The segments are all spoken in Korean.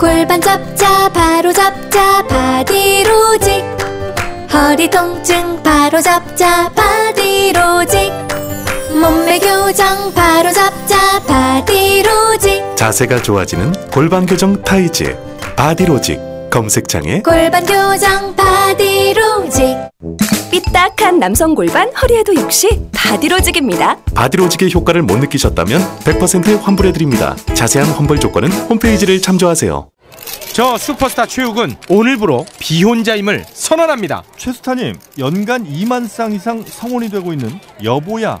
골반 잡자 바로 잡자 바디로직. 허리 통증 바로 잡자 바디로직. 몸매 교정 바로 잡자 바디로직. 자세가 좋아지는 골반 교정 타이즈 바디로직 검색창에 골반 교정 바디로직 삐딱한 남성 골반 허리에도 역시 바디로직입니다. 바디로직의 효과를 못 느끼셨다면 100% 환불해드립니다. 자세한 환불 조건은 홈페이지를 참조하세요. 저 슈퍼스타 최욱은 오늘부로 비혼자임을 선언합니다. 최스타님 연간 2만 쌍 이상 성혼이 되고 있는 여보야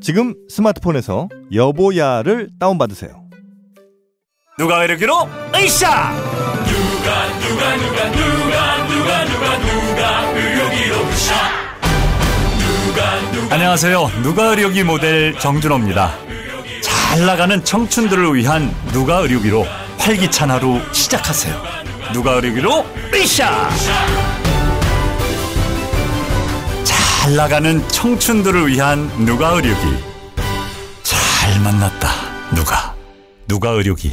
지금 스마트폰에서 여보야를 다운받으세요. 누가 이르기로? 으쌰! 안녕하세요. 누가 의료기 모델 정준호입니다. 잘 나가는 청춘들을 위한 누가 의료기로 활기찬 하루 시작하세요. 누가 의료기로 으쌰 잘 나가는 청춘들을 위한 누가 의료기? 잘 만났다 누가. 누가 의료기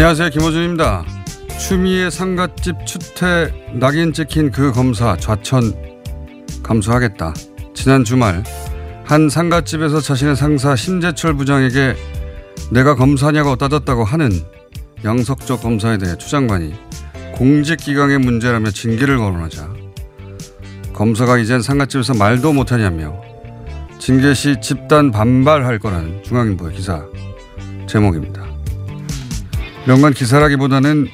안녕하세요. 김호준입니다. 추미애 상갓집 추태 낙인 찍힌 그 검사 좌천 감수하겠다. 지난 주말 한 상갓집에서 자신의 상사 심재철 부장에게 내가 검사냐고 따졌다고 하는 양석적 검사에 대해 추장관이 공직기강의 문제라며 징계를 거론하자 검사가 이젠 상갓집에서 말도 못하냐며 징계 시 집단 반발할 거라는 중앙일보의 기사 제목입니다. 명관 기사라기보다는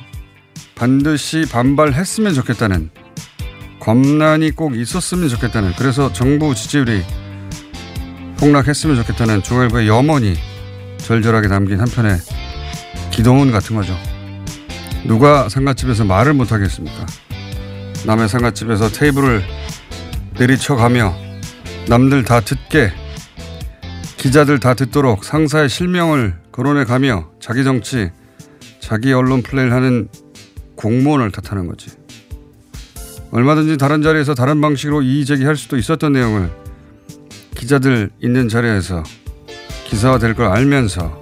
반드시 반발했으면 좋겠다는 검난이 꼭 있었으면 좋겠다는 그래서 정부 지지율이 폭락했으면 좋겠다는 중앙일보의 염원이 절절하게 담긴 한편의 기도문 같은 거죠. 누가 상가집에서 말을 못하겠습니까? 남의 상가집에서 테이블을 내리쳐가며 남들 다 듣게 기자들 다 듣도록 상사의 실명을 거론해가며 자기 정치 자기 언론 플레이를 하는 공무원을 탓하는 거지. 얼마든지 다른 자리에서 다른 방식으로 이의 제기할 수도 있었던 내용을 기자들 있는 자리에서 기사화 될 걸 알면서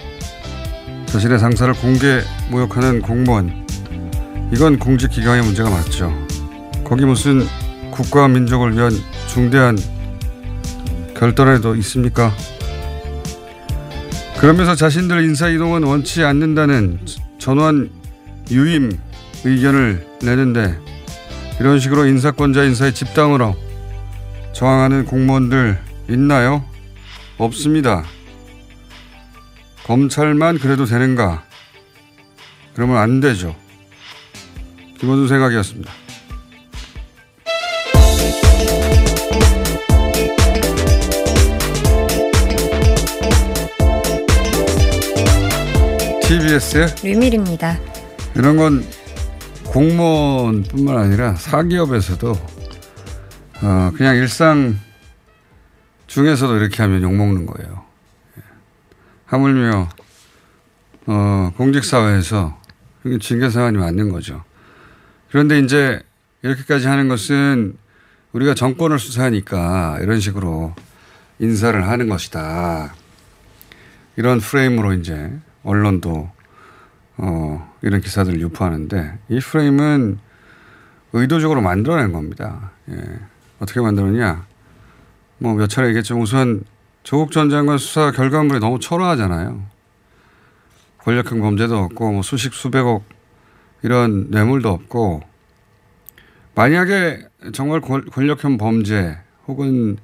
자신의 상사를 공개 모욕하는 공무원. 이건 공직기강의 문제가 맞죠. 거기 무슨 국가와 민족을 위한 중대한 결단에도 있습니까? 그러면서 자신들 인사이동은 원치 않는다는 전원 유임 의견을 내는데 이런 식으로 인사권자 인사의 집단으로 저항하는 공무원들 있나요? 없습니다. 검찰만 그래도 되는가? 그러면 안 되죠. 김원준 생각이었습니다. TBS의 류밀입니다. 이런 건 공무원뿐만 아니라 사기업에서도 어, 그냥 일상 중에서도 이렇게 하면 욕먹는 거예요. 예. 하물며 어, 공직사회에서 이게 징계사안이 맞는 거죠. 그런데 이제 이렇게까지 하는 것은 우리가 정권을 수사하니까 이런 식으로 인사를 하는 것이다. 이런 프레임으로 이제 언론도 어, 이런 기사들을 유포하는데 이 프레임은 의도적으로 만들어낸 겁니다. 예. 어떻게 만들었냐? 뭐 몇 차례 얘기했지만 우선 조국 전 장관 수사 결과물이 너무 초라하잖아요. 권력형 범죄도 없고 뭐 수십 수백억 이런 뇌물도 없고 만약에 정말 권력형 범죄 혹은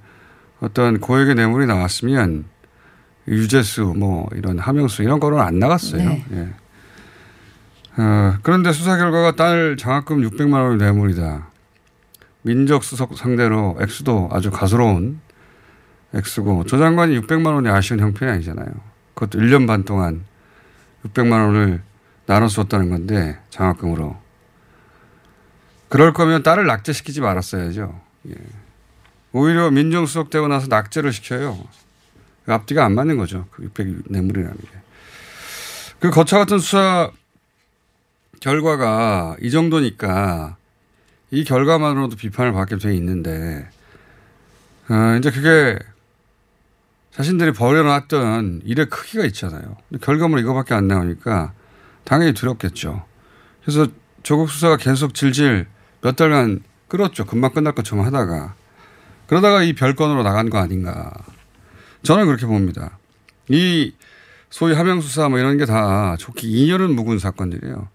어떤 고액의 뇌물이 나왔으면 유재수 뭐 이런 하명수 이런 거는 안 나갔어요. 네. 예. 어, 그런데 수사 결과가 딸 장학금 600만 원의 뇌물이다. 민정수석 상대로 액수도 아주 가소로운 액수고 조 장관이 600만 원이 아쉬운 형편이 아니잖아요. 그것도 1년 반 동안 600만 원을 나눠서 줬다는 건데 장학금으로. 그럴 거면 딸을 낙제시키지 말았어야죠. 예. 오히려 민정수석 되고 나서 낙제를 시켜요. 앞뒤가 안 맞는 거죠. 그 600 뇌물이라는 게. 그 거차 같은 수사 결과가 이 정도니까 이 결과만으로도 비판을 받게 돼 있는데, 어, 이제 그게 자신들이 벌여놨던 일의 크기가 있잖아요. 결과물 이거밖에 안 나오니까 당연히 두렵겠죠. 그래서 조국 수사가 계속 질질 몇 달간 끌었죠. 금방 끝날 것처럼 하다가. 그러다가 이 별건으로 나간 거 아닌가. 저는 그렇게 봅니다. 이 소위 함양수사 뭐 이런 게 다 좋게 2년은 묵은 사건들이에요.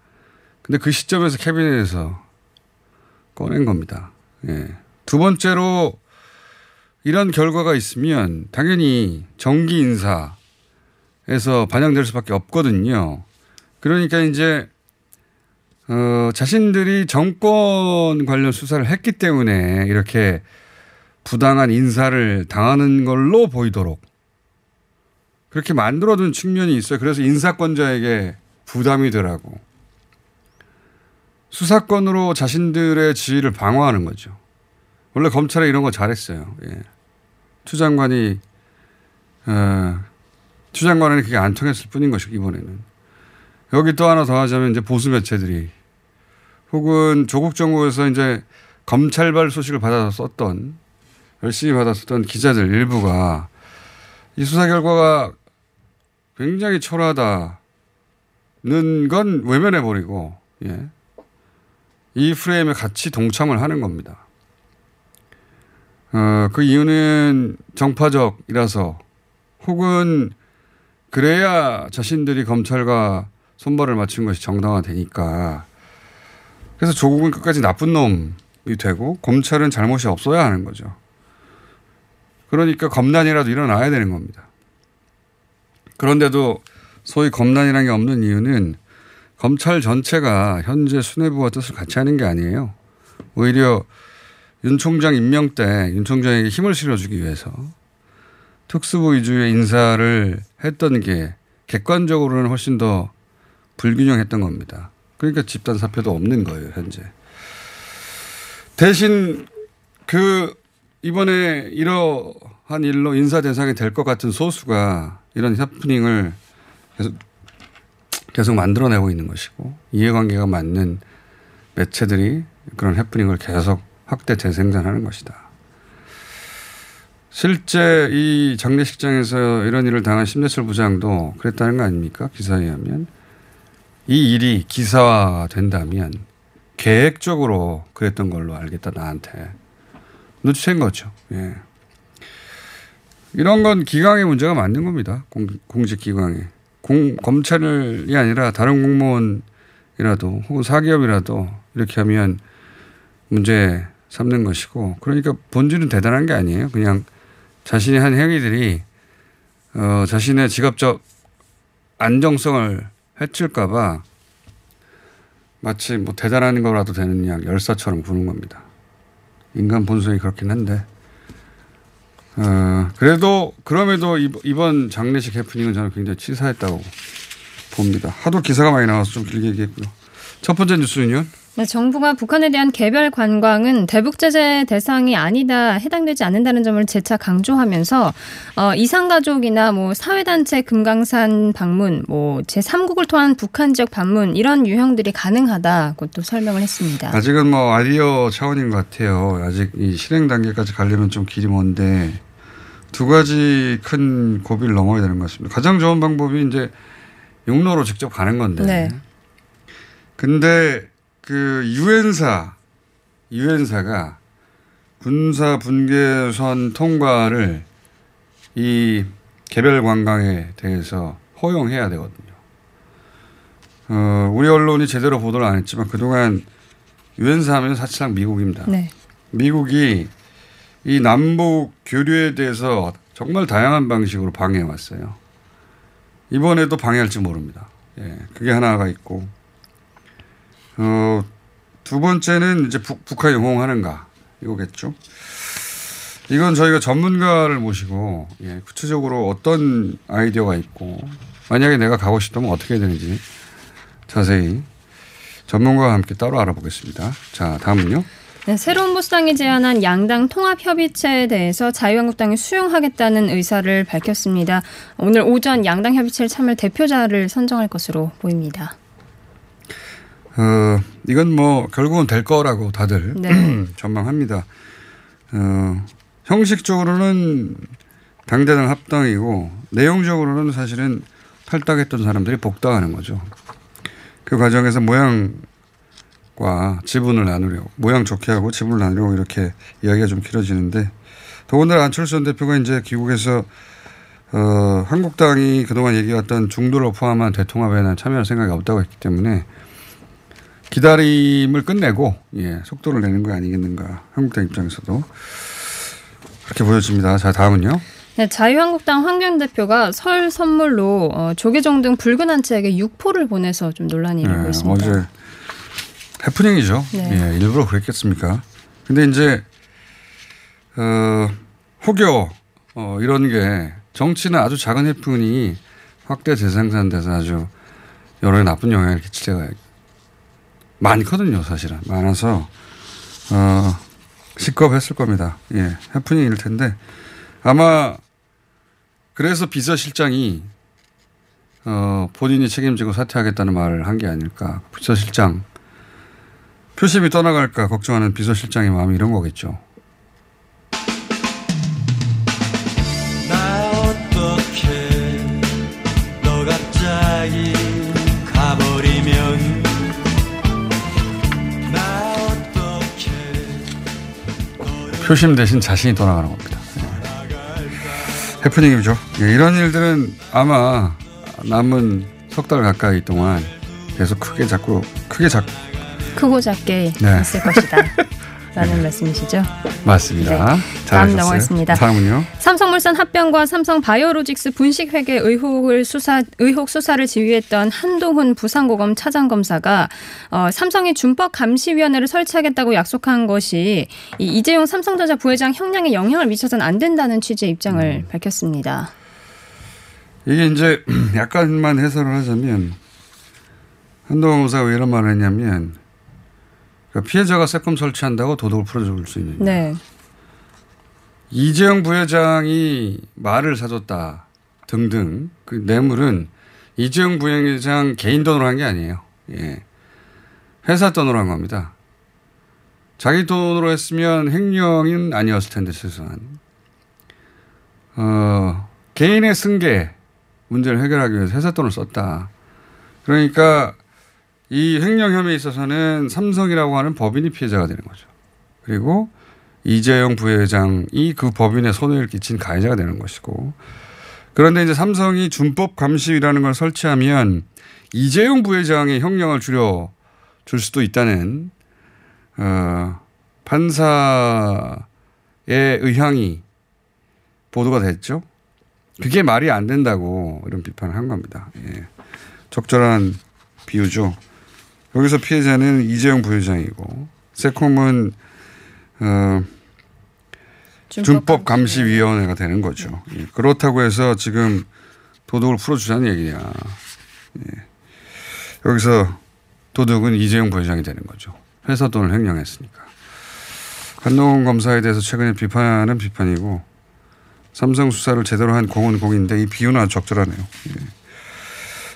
근데 그 시점에서 캐비넷에서 꺼낸 겁니다. 예. 두 번째로 이런 결과가 있으면 당연히 정기 인사에서 반영될 수밖에 없거든요. 그러니까 이제 어, 자신들이 정권 관련 수사를 했기 때문에 이렇게 부당한 인사를 당하는 걸로 보이도록 그렇게 만들어둔 측면이 있어요. 그래서 인사권자에게 부담이 되라고. 수사권으로 자신들의 지위를 방어하는 거죠. 원래 검찰에 이런 거 잘했어요. 예. 추 장관이, 어, 추 장관은 그게 안 통했을 뿐인 것이고, 이번에는. 여기 또 하나 더 하자면 이제 보수 매체들이 혹은 조국 정부에서 이제 검찰발 소식을 받아서 썼던 열심히 받았었던 기자들 일부가 이 수사 결과가 굉장히 초라하다는 건 외면해 버리고 예. 이 프레임에 같이 동참을 하는 겁니다. 어, 그 이유는 정파적이라서 혹은 그래야 자신들이 검찰과 손발을 맞춘 것이 정당화되니까 그래서 조국은 끝까지 나쁜 놈이 되고 검찰은 잘못이 없어야 하는 거죠. 그러니까 검난이라도 일어나야 되는 겁니다. 그런데도 소위 검난이라는 게 없는 이유는 검찰 전체가 현재 수뇌부와 뜻을 같이 하는 게 아니에요. 오히려 윤 총장 임명 때 윤 총장에게 힘을 실어주기 위해서 특수부 위주의 인사를 했던 게 객관적으로는 훨씬 더 불균형했던 겁니다. 그러니까 집단 사표도 없는 거예요, 현재. 대신 그 이번에 이러한 일로 인사 대상이 될 것 같은 소수가 이런 해프닝을 계속, 계속 만들어내고 있는 것이고 이해관계가 맞는 매체들이 그런 해프닝을 계속 확대 재생산하는 것이다. 실제 이 장례식장에서 이런 일을 당한 심재철 부장도 그랬다는 거 아닙니까? 기사에 의하면. 이 일이 기사화 된다면 계획적으로 그랬던 걸로 알겠다 나한테 눈치챈 거죠. 예. 이런 건 기강의 문제가 맞는 겁니다. 공, 공직 기강에 공, 검찰이 아니라 다른 공무원이라도 혹은 사기업이라도 이렇게 하면 문제 삼는 것이고 그러니까 본질은 대단한 게 아니에요. 그냥 자신이 한 행위들이 어, 자신의 직업적 안정성을 해칠까봐 마치 뭐 대단한 거라도 되는 양 열사처럼 구는 겁니다. 인간 본성이 그렇긴 한데. 어, 그래도 그럼에도 이번 장례식 해프닝은 저는 굉장히 치사했다고 봅니다. 하도 기사가 많이 나와서 좀 길게 얘기했고요. 첫 번째 뉴스는요. 네, 정부가 북한에 대한 개별 관광은 대북 제재 대상이 아니다, 해당되지 않는다는 점을 재차 강조하면서 어, 이산가족이나 뭐 사회 단체 금강산 방문, 뭐 제3국을 통한 북한 지역 방문 이런 유형들이 가능하다고 또 설명을 했습니다. 아직은 뭐 아이디어 차원인 것 같아요. 아직 이 실행 단계까지 가려면 좀 길이 먼데 두 가지 큰 고비를 넘어야 되는 것 같습니다. 가장 좋은 방법이 이제 육로로 직접 가는 건데. 네. 근데 그 유엔사 유엔사가 군사 분계선 통과를 이 개별 관광에 대해서 허용해야 되거든요. 어, 우리 언론이 제대로 보도를 안 했지만 그동안 유엔사 하면 사실상 미국입니다. 네. 미국이 이 남북 교류에 대해서 정말 다양한 방식으로 방해해 왔어요. 이번에도 방해할지 모릅니다. 예, 그게 하나가 있고, 어, 두 번째는 이제 북, 북한 영웅하는가 이거겠죠. 이건 저희가 전문가를 모시고 예, 구체적으로 어떤 아이디어가 있고 만약에 내가 가고 싶다면 어떻게 해야 되는지 자세히 전문가와 함께 따로 알아보겠습니다. 자, 다음은요. 네, 새로운 보수당이 제안한 양당 통합협의체에 대해서 자유한국당이 수용하겠다는 의사를 밝혔습니다. 오늘 오전 양당 협의체를 참을 대표자를 선정할 것으로 보입니다. 어, 이건 뭐 결국은 될 거라고 다들 네. 전망합니다. 어, 형식적으로는 당대당 합당이고 내용적으로는 사실은 탈당했던 사람들이 복당하는 거죠. 그 과정에서 모양과 지분을 나누려고 모양 좋게 하고 지분을 나누려고 이렇게 이야기가 좀 길어지는데 더군다나 안철수 전 대표가 이제 귀국해서 어, 한국당이 그동안 얘기했던 중도를 포함한 대통합에는 참여할 생각이 없다고 했기 때문에 기다림을 끝내고 예, 속도를 내는 거 아니겠는가 한국당 입장에서도 그렇게 보여집니다. 자 다음은요. 네, 자유한국당 황교안 대표가 설 선물로 어, 조계종 등 붉은 한 채에게 육포를 보내서 좀 논란이 일고 네, 있습니다. 어제 해프닝이죠. 네. 예, 일부러 그랬겠습니까? 근데 이제 어, 혹여 어, 이런 게 정치는 아주 작은 해프닝이 확대 재생산돼서 아주 여론에 나쁜 영향을 끼칠 때가 많거든요, 사실은. 많아서 어, 시겁했을 겁니다. 예, 해프닝일 텐데 아마 그래서 비서실장이 어, 본인이 책임지고 사퇴하겠다는 말을 한 게 아닐까. 비서실장 표심이 떠나갈까 걱정하는 비서실장의 마음이 이런 거겠죠. 나 어떻게 너 갑자기 표심 대신 자신이 떠나가는 겁니다. 예. 해프닝이죠. 예, 이런 일들은 아마 남은 석 달 가까이 동안 계속 크게 자꾸 크게 자 크고 작게 네. 있을 것이다. 라는 말씀이시죠. 맞습니다. 네. 다음. 넘어가겠습니다. 다음은요. 삼성물산 합병과 삼성 바이오로직스 분식 회계 의혹을 수사 의혹 수사를 지휘했던 한동훈 부산고검 차장 검사가 어, 삼성이 준법 감시위원회를 설치하겠다고 약속한 것이 이 이재용 삼성전자 부회장 형량에 영향을 미쳐서는 안 된다는 취지의 입장을 음. 밝혔습니다. 이게 이제 약간만 해설을 하자면 한동훈 검사가 왜 이런 말을 했냐면 그러니까 피해자가 세금 설치한다고 도둑을 풀어줄 수 있는 네. 이재용 부회장이 말을 사줬다 등등 그 뇌물은 이재용 부회장 개인 돈으로 한 게 아니에요. 예. 회사 돈으로 한 겁니다. 자기 돈으로 했으면 횡령은 아니었을 텐데 최소한. 어, 개인의 승계 문제를 해결하기 위해서 회사 돈을 썼다. 그러니까 이 횡령 혐의에 있어서는 삼성이라고 하는 법인이 피해자가 되는 거죠. 그리고 이재용 부회장이 그 법인에 손해를 끼친 가해자가 되는 것이고 그런데 이제 삼성이 준법 감시위라는 걸 설치하면 이재용 부회장의 형량을 줄여 줄 수도 있다는 어, 판사의 의향이 보도가 됐죠. 그게 말이 안 된다고 이런 비판을 한 겁니다. 예. 적절한 비유죠. 여기서 피해자는 이재용 부회장이고 세콤은 어, 준법 감시 위원회가 되는 거죠. 예. 그렇다고 해서 지금 도둑을 풀어주자는 얘기냐. 예. 여기서 도둑은 이재용 부회장이 되는 거죠. 회사 돈을 횡령했으니까. 한동훈 검사에 대해서 최근에 비판은 비판이고 삼성 수사를 제대로 한 공은 공인데 이 비유는 적절하네요. 예.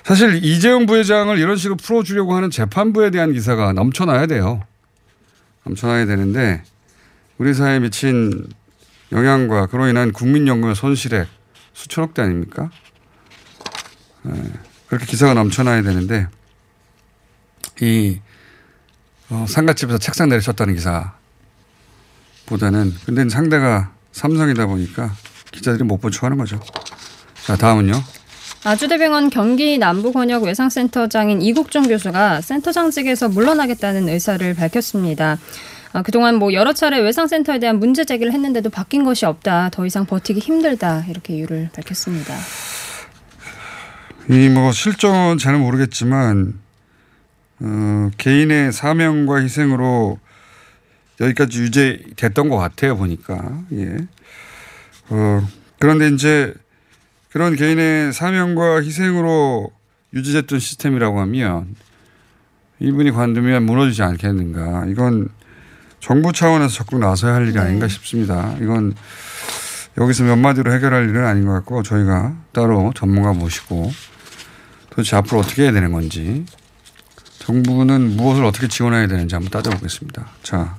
사실 이재용 부회장을 이런 식으로 풀어주려고 하는 재판부에 대한 기사가 넘쳐나야 돼요. 넘쳐나야 되는데 우리 사회에 미친 영향과 그로 인한 국민연금의 손실액 수천억 대 아닙니까? 예, 그렇게 기사가 넘쳐나야 되는데 이 어, 상가집에서 책상 내리셨다는 기사보다는 근데 상대가 삼성이다 보니까 기자들이 못 본 척하는 거죠. 자 다음은요. 아주대병원 경기 남부권역 외상센터장인 이국종 교수가 센터장직에서 물러나겠다는 의사를 밝혔습니다. 아, 그동안 뭐 여러 차례 외상센터에 대한 문제 제기를 했는데도 바뀐 것이 없다. 더 이상 버티기 힘들다. 이렇게 이유를 밝혔습니다. 이 뭐 실정은 잘 모르겠지만 어, 개인의 사명과 희생으로 여기까지 유지됐던 것 같아요 보니까 예. 어, 그런데 이제 그런 개인의 사명과 희생으로 유지됐던 시스템이라고 하면 이분이 관두면 무너지지 않겠는가 이건 정부 차원에서 적극 나서야 할 일이 아닌가 싶습니다. 이건 여기서 몇 마디로 해결할 일은 아닌 것 같고 저희가 따로 전문가 모시고 도대체 앞으로 어떻게 해야 되는 건지 정부는 무엇을 어떻게 지원해야 되는지 한번 따져보겠습니다. 자,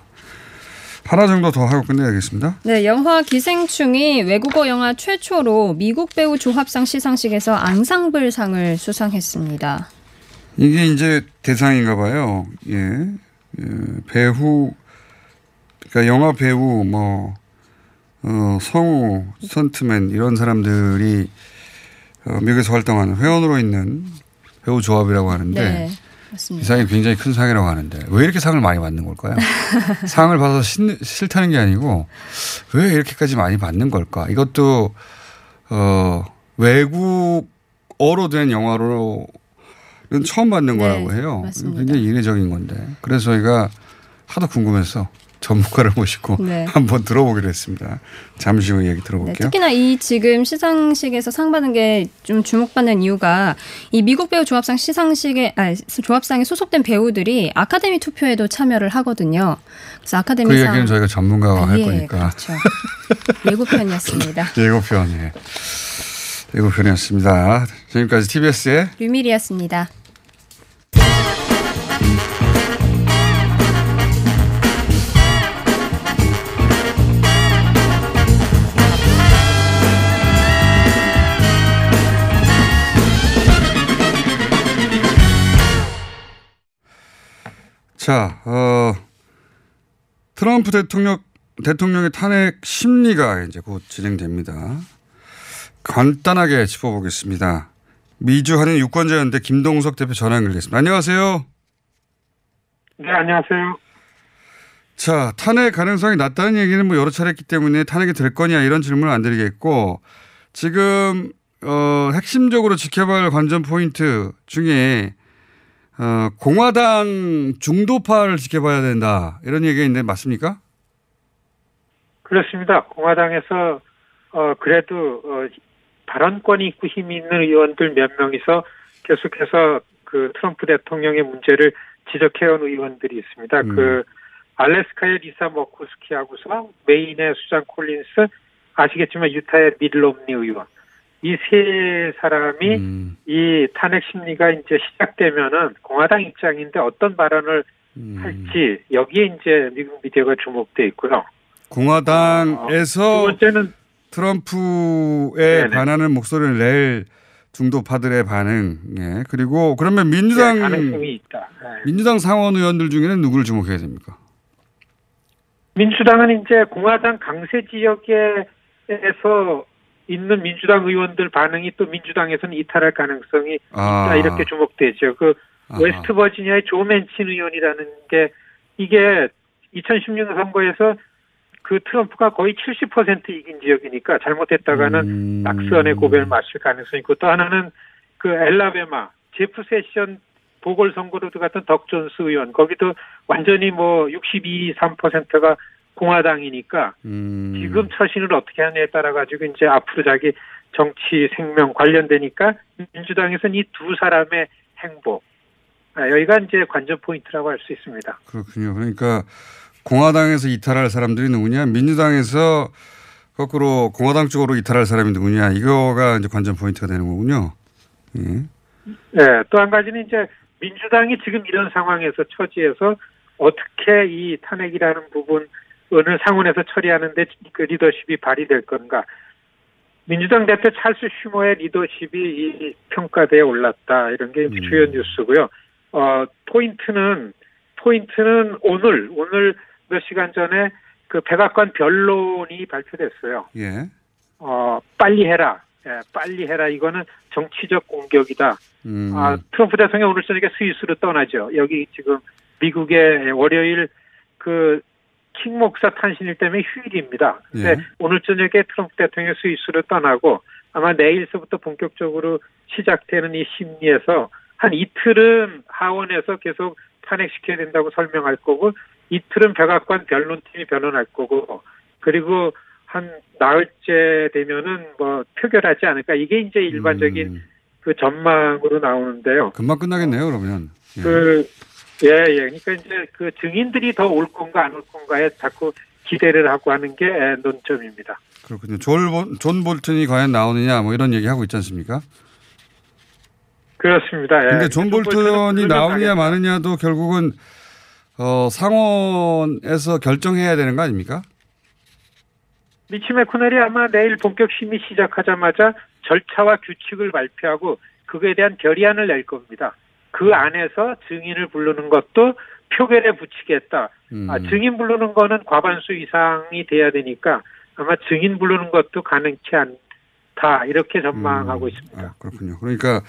하나 정도 더 하고 끝내야겠습니다. 네, 영화 기생충이 외국어 영화 최초로 미국 배우 조합상 시상식에서 앙상블상을 수상했습니다. 이게 이제 대상인가 봐요. 예. 예, 배우, 그러니까 영화 배우, 뭐, 어, 성우, 스턴트맨, 이런 사람들이 어, 미국에서 활동하는 회원으로 있는 배우 조합이라고 하는데 네, 이 맞습니다. 상이 굉장히 큰 상이라고 하는데 왜 이렇게 상을 많이 받는 걸까요? 상을 받아서 싫, 싫다는 게 아니고 왜 이렇게까지 많이 받는 걸까? 이것도 어 외국어로 된 영화로는 처음 받는 네, 거라고 해요. 맞습니다. 굉장히 이례적인 건데 그래서 저희가 하도 궁금해서 전문가를 모시고 네. 한번 들어보기로 했습니다. 잠시 후에 얘기 네, 들어볼게요. 특히나 이 지금 시상식에서 상 받는 게좀 주목받는 이유가 이 미국 배우 조합상 시상식에 아 조합상에 소속된 배우들이 아카데미 투표에도 참여를 하거든요. 그래서 그 아카데미상 얘기는 저희가 전문가가 아, 할 예, 거니까. 그렇죠. 예고편이었습니다. 예고편, 예. 예고편이었습니다. 지금까지 TBS의 류밀이었습니다. 자, 어, 트럼프 대통령, 대통령의 탄핵 심리가 이제 곧 진행됩니다. 간단하게 짚어보겠습니다. 미주 한인 유권자연대 김동석 대표 전화 연결됐습니다. 안녕하세요. 네, 안녕하세요. 자, 탄핵 가능성이 낮다는 얘기는 뭐 여러 차례 했기 때문에 탄핵이 될 거냐 이런 질문을 안 드리겠고 지금 어, 핵심적으로 지켜봐야 할 관전 포인트 중에 어, 공화당 중도파를 지켜봐야 된다 이런 얘기가 있는데 맞습니까? 그렇습니다. 공화당에서 어 그래도 어 발언권이 있고 힘이 있는 의원들 몇 명이서 계속해서 그 트럼프 대통령의 문제를 지적해온 의원들이 있습니다. 음. 그 알래스카의 리사 머쿠스키하고서 메인의 수잔 콜린스 아시겠지만 유타의 밀롬니 의원 이 세 사람이 음, 이 탄핵 심리가 이제 시작되면은 공화당 입장인데 어떤 발언을 음. 할지 여기에 이제 미국 미디어가 주목돼 있고요. 공화당에서 두 번째는 트럼프에 네네. 반하는 목소리를 낼 중도파들의 반응, 예. 그리고 그러면 민주당 네, 있다. 네. 민주당 상원 의원들 중에는 누구를 주목해야 됩니까? 민주당은 이제 공화당 강세 지역에서 있는 민주당 의원들 반응이 또 민주당에서는 이탈할 가능성이 아, 있다 이렇게 주목되죠. 그 아하. 웨스트 버지니아의 조 맨친 의원이라는 게 이게 2016년 선거에서 그 트럼프가 거의 70% 이긴 지역이니까 잘못했다가는 음. 낙선의 고배를 마실 가능성이 있고 또 하나는 그 앨라배마 제프 세션 보궐선거로 들어갔던 덕 존스 의원 거기도 완전히 뭐 62, 3%가 공화당이니까 음. 지금 처신을 어떻게 하느냐에 따라 가지고 이제 앞으로 자기 정치 생명 관련되니까 민주당에서는 이 두 사람의 행보 아, 여기가 이제 관전 포인트라고 할 수 있습니다. 그렇군요. 그러니까 공화당에서 이탈할 사람들이 누구냐, 민주당에서 거꾸로 공화당 쪽으로 이탈할 사람이 누구냐, 이거가 이제 관전 포인트가 되는 거군요. 예. 네, 또 한 가지는 이제 민주당이 지금 이런 상황에서 처지에서 어떻게 이 탄핵이라는 부분을 어느 상원에서 처리하는데 그 리더십이 발휘될 건가. 민주당 대표 찰스 슈머의 리더십이 이 평가대에 올랐다. 이런 게 주요 뉴스고요. 어, 포인트는, 포인트는 오늘, 오늘 몇 시간 전에 그 백악관 변론이 발표됐어요. 예. 어, 빨리 해라. 예, 빨리 해라. 이거는 정치적 공격이다. 음. 아, 트럼프 대통령 오늘 저녁에 스위스로 떠나죠. 여기 지금 미국의 월요일 그 킹 목사 탄신일 때문에 휴일입니다. 예. 오늘 저녁에 트럼프 대통령 스위스로 떠나고 아마 내일서부터 본격적으로 시작되는 이 심리에서 한 이틀은 하원에서 계속 탄핵시켜야 된다고 설명할 거고 이틀은 백악관 변론팀이 변론할 거고 그리고 한 나흘째 되면은 뭐 표결하지 않을까 이게 이제 일반적인 음. 그 전망으로 나오는데요. 금방 끝나겠네요, 그러면. 예. 그, 예, 예. 그러니까 이제 그 증인들이 더 올 건가 안 올 건가에 자꾸 기대를 하고 하는 게 예, 논점입니다. 그렇군요. 졸, 볼- 존 볼튼이 과연 나오느냐 뭐 이런 얘기 하고 있지 않습니까? 그렇습니다. 예. 근데 존 볼튼이 나오느냐. 마느냐도 결국은 어, 상원에서 결정해야 되는 거 아닙니까? 미치 메코넬이 아마 내일 본격 심의 시작하자마자 절차와 규칙을 발표하고 그거에 대한 결의안을 낼 겁니다. 그 안에서 증인을 부르는 것도 표결에 붙이겠다. 음. 아, 증인 부르는 거는 과반수 이상이 돼야 되니까 아마 증인 부르는 것도 가능치 않다. 이렇게 전망하고 있습니다. 아, 그렇군요. 그러니까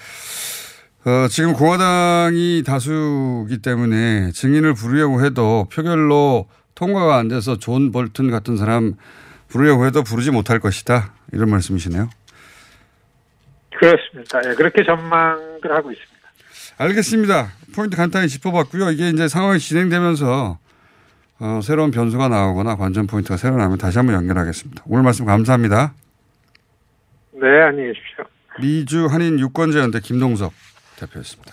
어, 지금 공화당이 다수기 때문에 증인을 부르려고 해도 표결로 통과가 안 돼서 존 볼튼 같은 사람 부르려고 해도 부르지 못할 것이다. 이런 말씀이시네요. 그렇습니다. 예, 그렇게 전망을 하고 있습니다. 알겠습니다. 포인트 간단히 짚어봤고요. 이게 이제 상황이 진행되면서 어, 새로운 변수가 나오거나 관전 포인트가 새로 나면 다시 한번 연결하겠습니다. 오늘 말씀 감사합니다. 네, 안녕히 계십시오. 미주 한인 유권자연대 김동석 대표였습니다.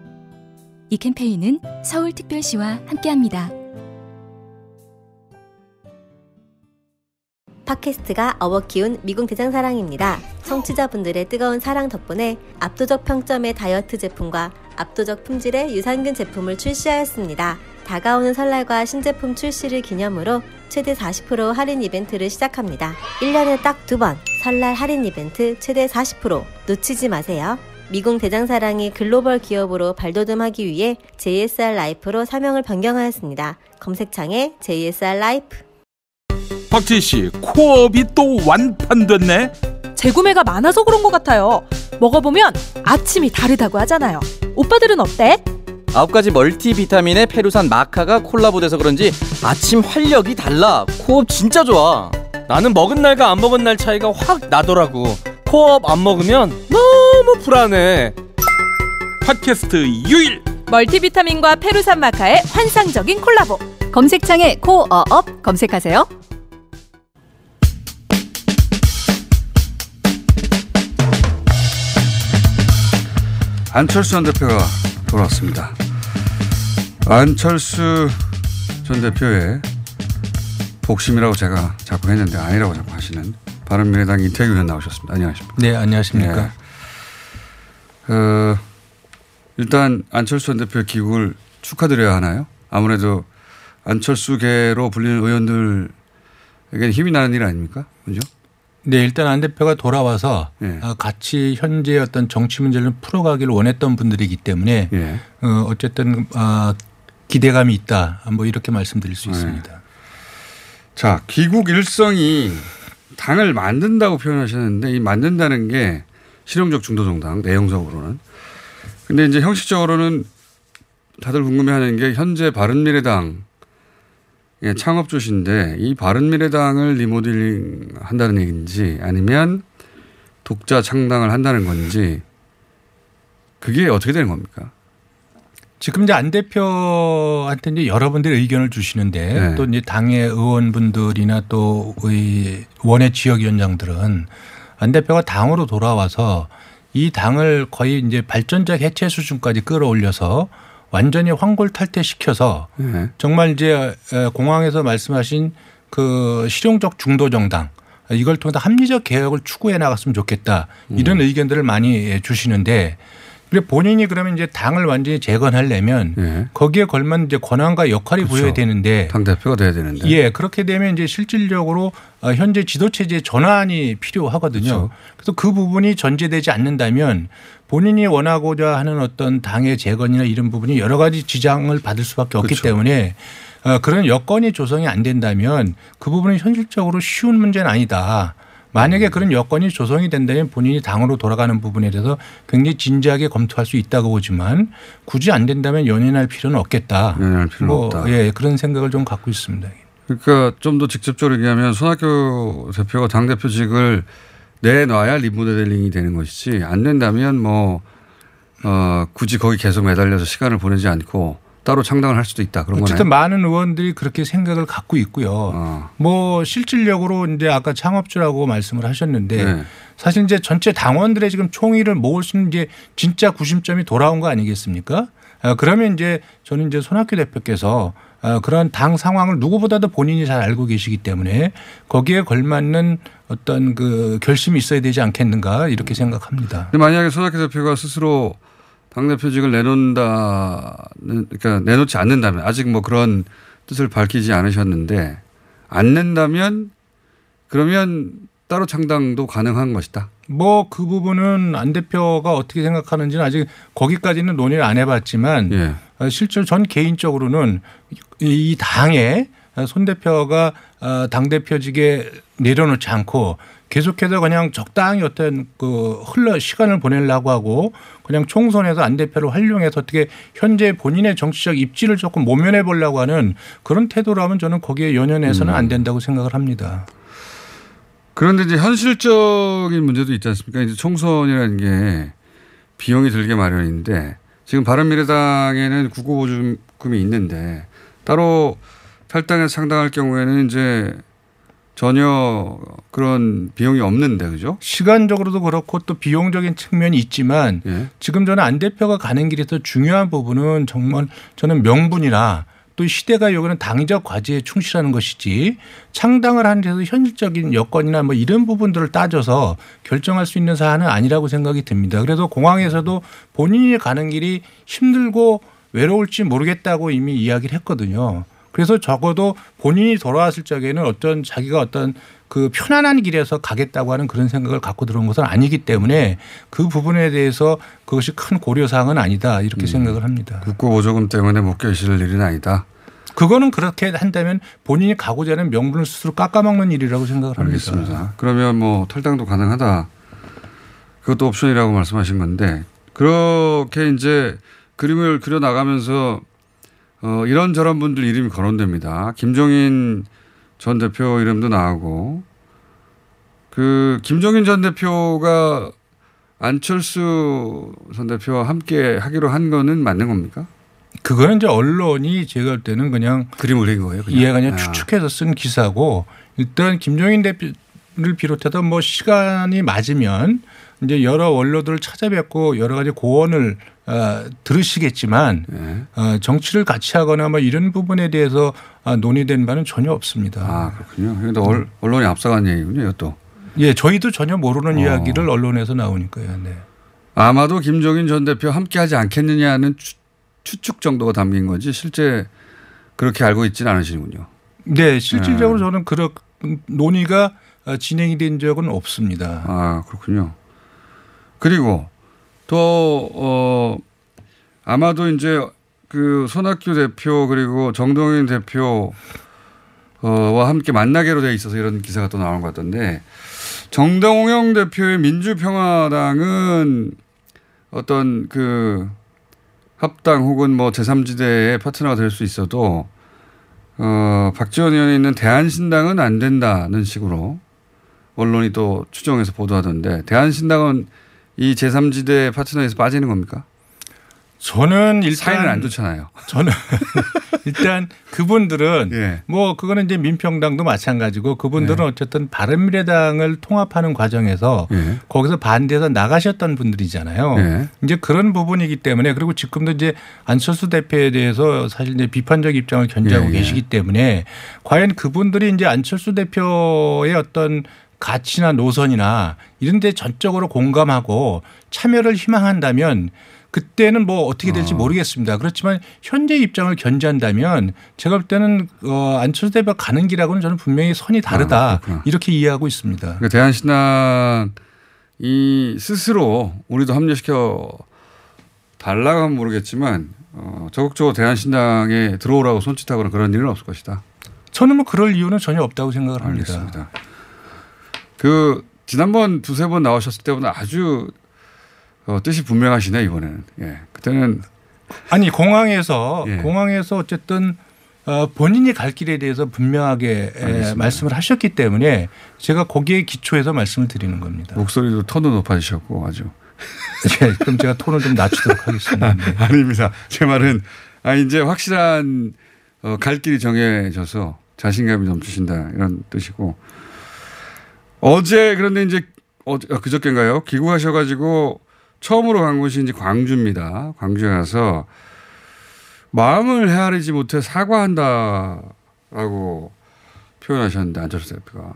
이 캠페인은 서울특별시와 함께합니다. 팟캐스트가 어워 키운 미궁 대장사랑입니다. 청취자분들의 뜨거운 사랑 덕분에 압도적 평점의 다이어트 제품과 압도적 품질의 유산균 제품을 출시하였습니다. 다가오는 설날과 신제품 출시를 기념으로 최대 40% 할인 이벤트를 시작합니다. 1년에 딱 두 번 설날 할인 이벤트 최대 40% 놓치지 마세요. 미궁 대장사랑이 글로벌 기업으로 발돋움하기 위해 JSR 라이프로 사명을 변경하였습니다. 검색창에 JSR 라이프 박지희 씨, 코업이 또 완판됐네. 재구매가 많아서 그런 것 같아요. 먹어보면 아침이 다르다고 하잖아요. 오빠들은 어때? 아홉 가지 멀티비타민에 페루산 마카가 콜라보돼서 그런지 아침 활력이 달라. 코업 진짜 좋아. 나는 먹은 날과 안 먹은 날 차이가 확 나더라고. 코업 안 먹으면 너무 불안해. 팟캐스트 유일 멀티비타민과 페루산 마카의 환상적인 콜라보. 검색창에 코어업 검색하세요. 안철수 전 대표가 돌아왔습니다. 안철수 전 대표의 복심이라고 제가 자꾸 했는데 아니라고 자꾸 하시는 바른미래당 이태규 의원 나오셨습니다. 안녕하십니까? 네, 안녕하십니까? 네. 어, 일단 안철수 전 대표 귀국을 축하드려야 하나요? 아무래도 안철수계로 불리는 의원들에게는 힘이 나는 일 아닙니까? 그죠? 네, 일단 안 대표가 돌아와서 예. 아, 같이 현재 어떤 정치 문제를 풀어가기를 원했던 분들이기 때문에 예. 어, 어쨌든 아, 기대감이 있다. 뭐 이렇게 말씀드릴 수 있습니다. 자, 귀국 일성이 당을 만든다고 표현하셨는데 이 만든다는 게 실용적 중도 정당 내용적으로는. 근데 이제 형식적으로는 다들 궁금해하는 게 현재 바른미래당 의 창업주신데 이 바른미래당을 리모델링 한다는 얘기인지 아니면 독자 창당을 한다는 건지 그게 어떻게 되는 겁니까? 지금 이제 안 대표한테 이제 여러분들이 의견을 주시는데 네. 또 이제 당의 의원분들이나 또 우리 원외 지역위원장들은 안 대표가 당으로 돌아와서 이 당을 거의 이제 발전적 해체 수준까지 끌어올려서 완전히 황골탈퇴 시켜서 네. 정말 이제 공항에서 말씀하신 그 실용적 중도 정당 이걸 통해서 합리적 개혁을 추구해 나갔으면 좋겠다 이런 의견들을 많이 주시는데 그래 본인이 그러면 이제 당을 완전히 재건하려면 거기에 걸만 이제 권한과 역할이 부여야 되는데 당 대표가 돼야 되는데 예 그렇게 되면 이제 실질적으로 어, 현재 지도 체제 전환이 필요하거든요. 그렇죠. 그래서 그 부분이 전제되지 않는다면 본인이 원하고자 하는 어떤 당의 재건이나 이런 부분이 여러 가지 지장을 받을 수밖에 없기 그렇죠. 때문에 어, 그런 여건이 조성이 안 된다면 그 부분은 현실적으로 쉬운 문제는 아니다. 만약에 그런 여건이 조성이 된다면 본인이 당으로 돌아가는 부분에 대해서 굉장히 진지하게 검토할 수 있다고 보지만 굳이 안 된다면 연연할 필요는 없겠다. 연연할 필요는 뭐, 없다. 예, 그런 생각을 좀 갖고 있습니다. 그러니까 좀 더 직접적으로 얘기하면 손학규 대표가 당 대표직을 내놔야 리모델링이 되는 것이지 안 된다면 뭐 어, 굳이 거기 계속 매달려서 시간을 보내지 않고 따로 창당을 할 수도 있다 그런 어쨌든 거네. 많은 의원들이 그렇게 생각을 갖고 있고요. 어. 뭐 실질적으로 이제 아까 창업주라고 말씀을 하셨는데 네. 사실 이제 전체 당원들의 지금 총의를 모을 수 있는 이제 진짜 구심점이 돌아온 거 아니겠습니까? 아, 그러면 이제 저는 이제 손학규 대표께서 아, 그런 당 상황을 누구보다도 본인이 잘 알고 계시기 때문에 거기에 걸맞는 어떤 그 결심이 있어야 되지 않겠는가 이렇게 생각합니다. 근데 만약에 손학규 대표가 스스로 당 대표직을 내놓는다는 그러니까 내놓지 않는다면 아직 뭐 그런 뜻을 밝히지 않으셨는데 안 낸다면 그러면 따로 창당도 가능한 것이다. 뭐 그 부분은 안 대표가 어떻게 생각하는지는 아직 거기까지는 논의를 안 해봤지만 예. 어, 실제로 전 개인적으로는 이 당에 손 대표가 어, 당 대표직에 내려놓지 않고 계속해서 그냥 적당히 어떤 그 흘러 시간을 보내려고 하고 그냥 총선에서 안 대표를 활용해서 어떻게 현재 본인의 정치적 입지를 조금 모면해 보려고 하는 그런 태도라면 저는 거기에 연연해서는 음. 안 된다고 생각을 합니다. 그런데 이제 현실적인 문제도 있지 않습니까? 이제 총선이라는 게 비용이 들게 마련인데 지금 바른미래당에는 국고보증금이 있는데 따로 탈당해서 창당할 경우에는 이제 전혀 그런 비용이 없는데 그죠? 시간적으로도 그렇고 또 비용적인 측면이 있지만 예. 지금 저는 안 대표가 가는 길에서 중요한 부분은 정말 저는 명분이나 또 시대가 요구하는 당적 과제에 충실하는 것이지 창당을 하는 데서 현실적인 여건이나 뭐 이런 부분들을 따져서 결정할 수 있는 사안은 아니라고 생각이 듭니다. 그래서 공항에서도 본인이 가는 길이 힘들고 외로울지 모르겠다고 이미 이야기를 했거든요. 그래서 적어도 본인이 돌아왔을 적에는 어떤 자기가 어떤 그 편안한 길에서 가겠다고 하는 그런 생각을 갖고 들어온 것은 아니기 때문에 그 부분에 대해서 그것이 큰 고려사항은 아니다 이렇게 생각을 합니다. 국고보조금 때문에 못 계실 일은 아니다. 그거는 그렇게 한다면 본인이 가고자 하는 명분을 스스로 깎아먹는 일이라고 생각을 합니다. 알겠습니다. 그러면 뭐 탈당도 가능하다. 그것도 옵션이라고 말씀하신 건데 그렇게 이제 그림을 그려 나가면서 어, 이런저런 분들 이름이 거론됩니다. 김종인 전 대표 이름도 나오고 그 김종인 전 대표가 안철수 전 대표와 함께 하기로 한 거는 맞는 겁니까? 그거는 이제 언론이 제가 볼 때는 그냥 그림을 그린 거예요. 그냥? 예, 그냥 아. 추측해서 쓴 기사고 일단 김종인 대표를 비롯해서 뭐 시간이 맞으면 이제 여러 원로들을 찾아뵙고 여러 가지 고언을 어, 들으시겠지만 네. 어, 정치를 같이 하거나 뭐 이런 부분에 대해서 아, 논의된 바는 전혀 없습니다. 아 그렇군요. 그런데 얼- 언론이 앞서간 얘기군요. 이것도. 예, 저희도 전혀 모르는 어. 이야기를 언론에서 나오니까요. 네. 아마도 김종인 전 대표 함께 하지 않겠느냐는 추, 추측 정도가 담긴 거지 실제 그렇게 알고 있지는 않으시는군요. 네, 실질적으로 네. 저는 그런 논의가 어, 진행이 된 적은 없습니다. 아, 그렇군요. 그리고 또, 어, 아마도 이제 그 손학규 대표 그리고 정동윤 대표 어와 함께 만나기로 돼 있어서 이런 기사가 또 나온 것 같던데 정동영 대표의 민주평화당은 어떤 그 합당 혹은 뭐 제3지대의 파트너가 될 수 있어도 어 박지원 의원이 있는 대한신당은 안 된다는 식으로 언론이 또 추정해서 보도하던데 대한신당은 이 제3지대 파트너에서 빠지는 겁니까? 저는 일단 사이는 안 좋잖아요. 저는 일단 그분들은 예. 뭐 그거는 이제 민평당도 마찬가지고 그분들은 어쨌든 바른미래당을 통합하는 과정에서 예. 거기서 반대해서 나가셨던 분들이잖아요. 예. 이제 그런 부분이기 때문에 그리고 지금도 이제 안철수 대표에 대해서 사실 이제 비판적 입장을 견지하고 예, 예. 계시기 때문에 과연 그분들이 이제 안철수 대표의 어떤 가치나 노선이나 이런 데 전적으로 공감하고 참여를 희망한다면 그때는 뭐 어떻게 될지 모르겠습니다. 그렇지만 현재 입장을 견지한다면 제가 볼 때는 어 안철수 대표 가는 길하고는 저는 분명히 선이 다르다 이렇게 이해하고 있습니다. 그러니까 대한신당 이 스스로 우리도 합류시켜 달라고 하면 모르겠지만 어, 적극적으로 대한신당에 들어오라고 손짓하거나 그런 일은 없을 것이다. 저는 뭐 그럴 이유는 전혀 없다고 생각을 합니다. 알겠습니다. 그 지난번 두세 번 나오셨을 때보다 아주 어, 뜻이 분명하시네 이번에는. 예. 그때는 아니 공항에서 예. 공항에서 어쨌든 어, 본인이 갈 길에 대해서 분명하게 에, 알겠습니다. 말씀을 하셨기 때문에 제가 거기에 기초해서 말씀을 드리는 겁니다. 목소리도 톤도 높아지셨고 아주. 예, 그럼 제가 톤을 좀 낮추도록 하겠습니다. 네. 아닙니다. 제 말은 아 이제 확실한 어, 갈 길이 정해져서 자신감이 넘치신다 이런 뜻이고 어제 그런데 이제 어제 아, 그저께인가요? 귀국하셔가지고 처음으로 간 곳이 이제 광주입니다. 광주에 가서 마음을 헤아리지 못해 사과한다라고 표현하셨는데 안철수 대표가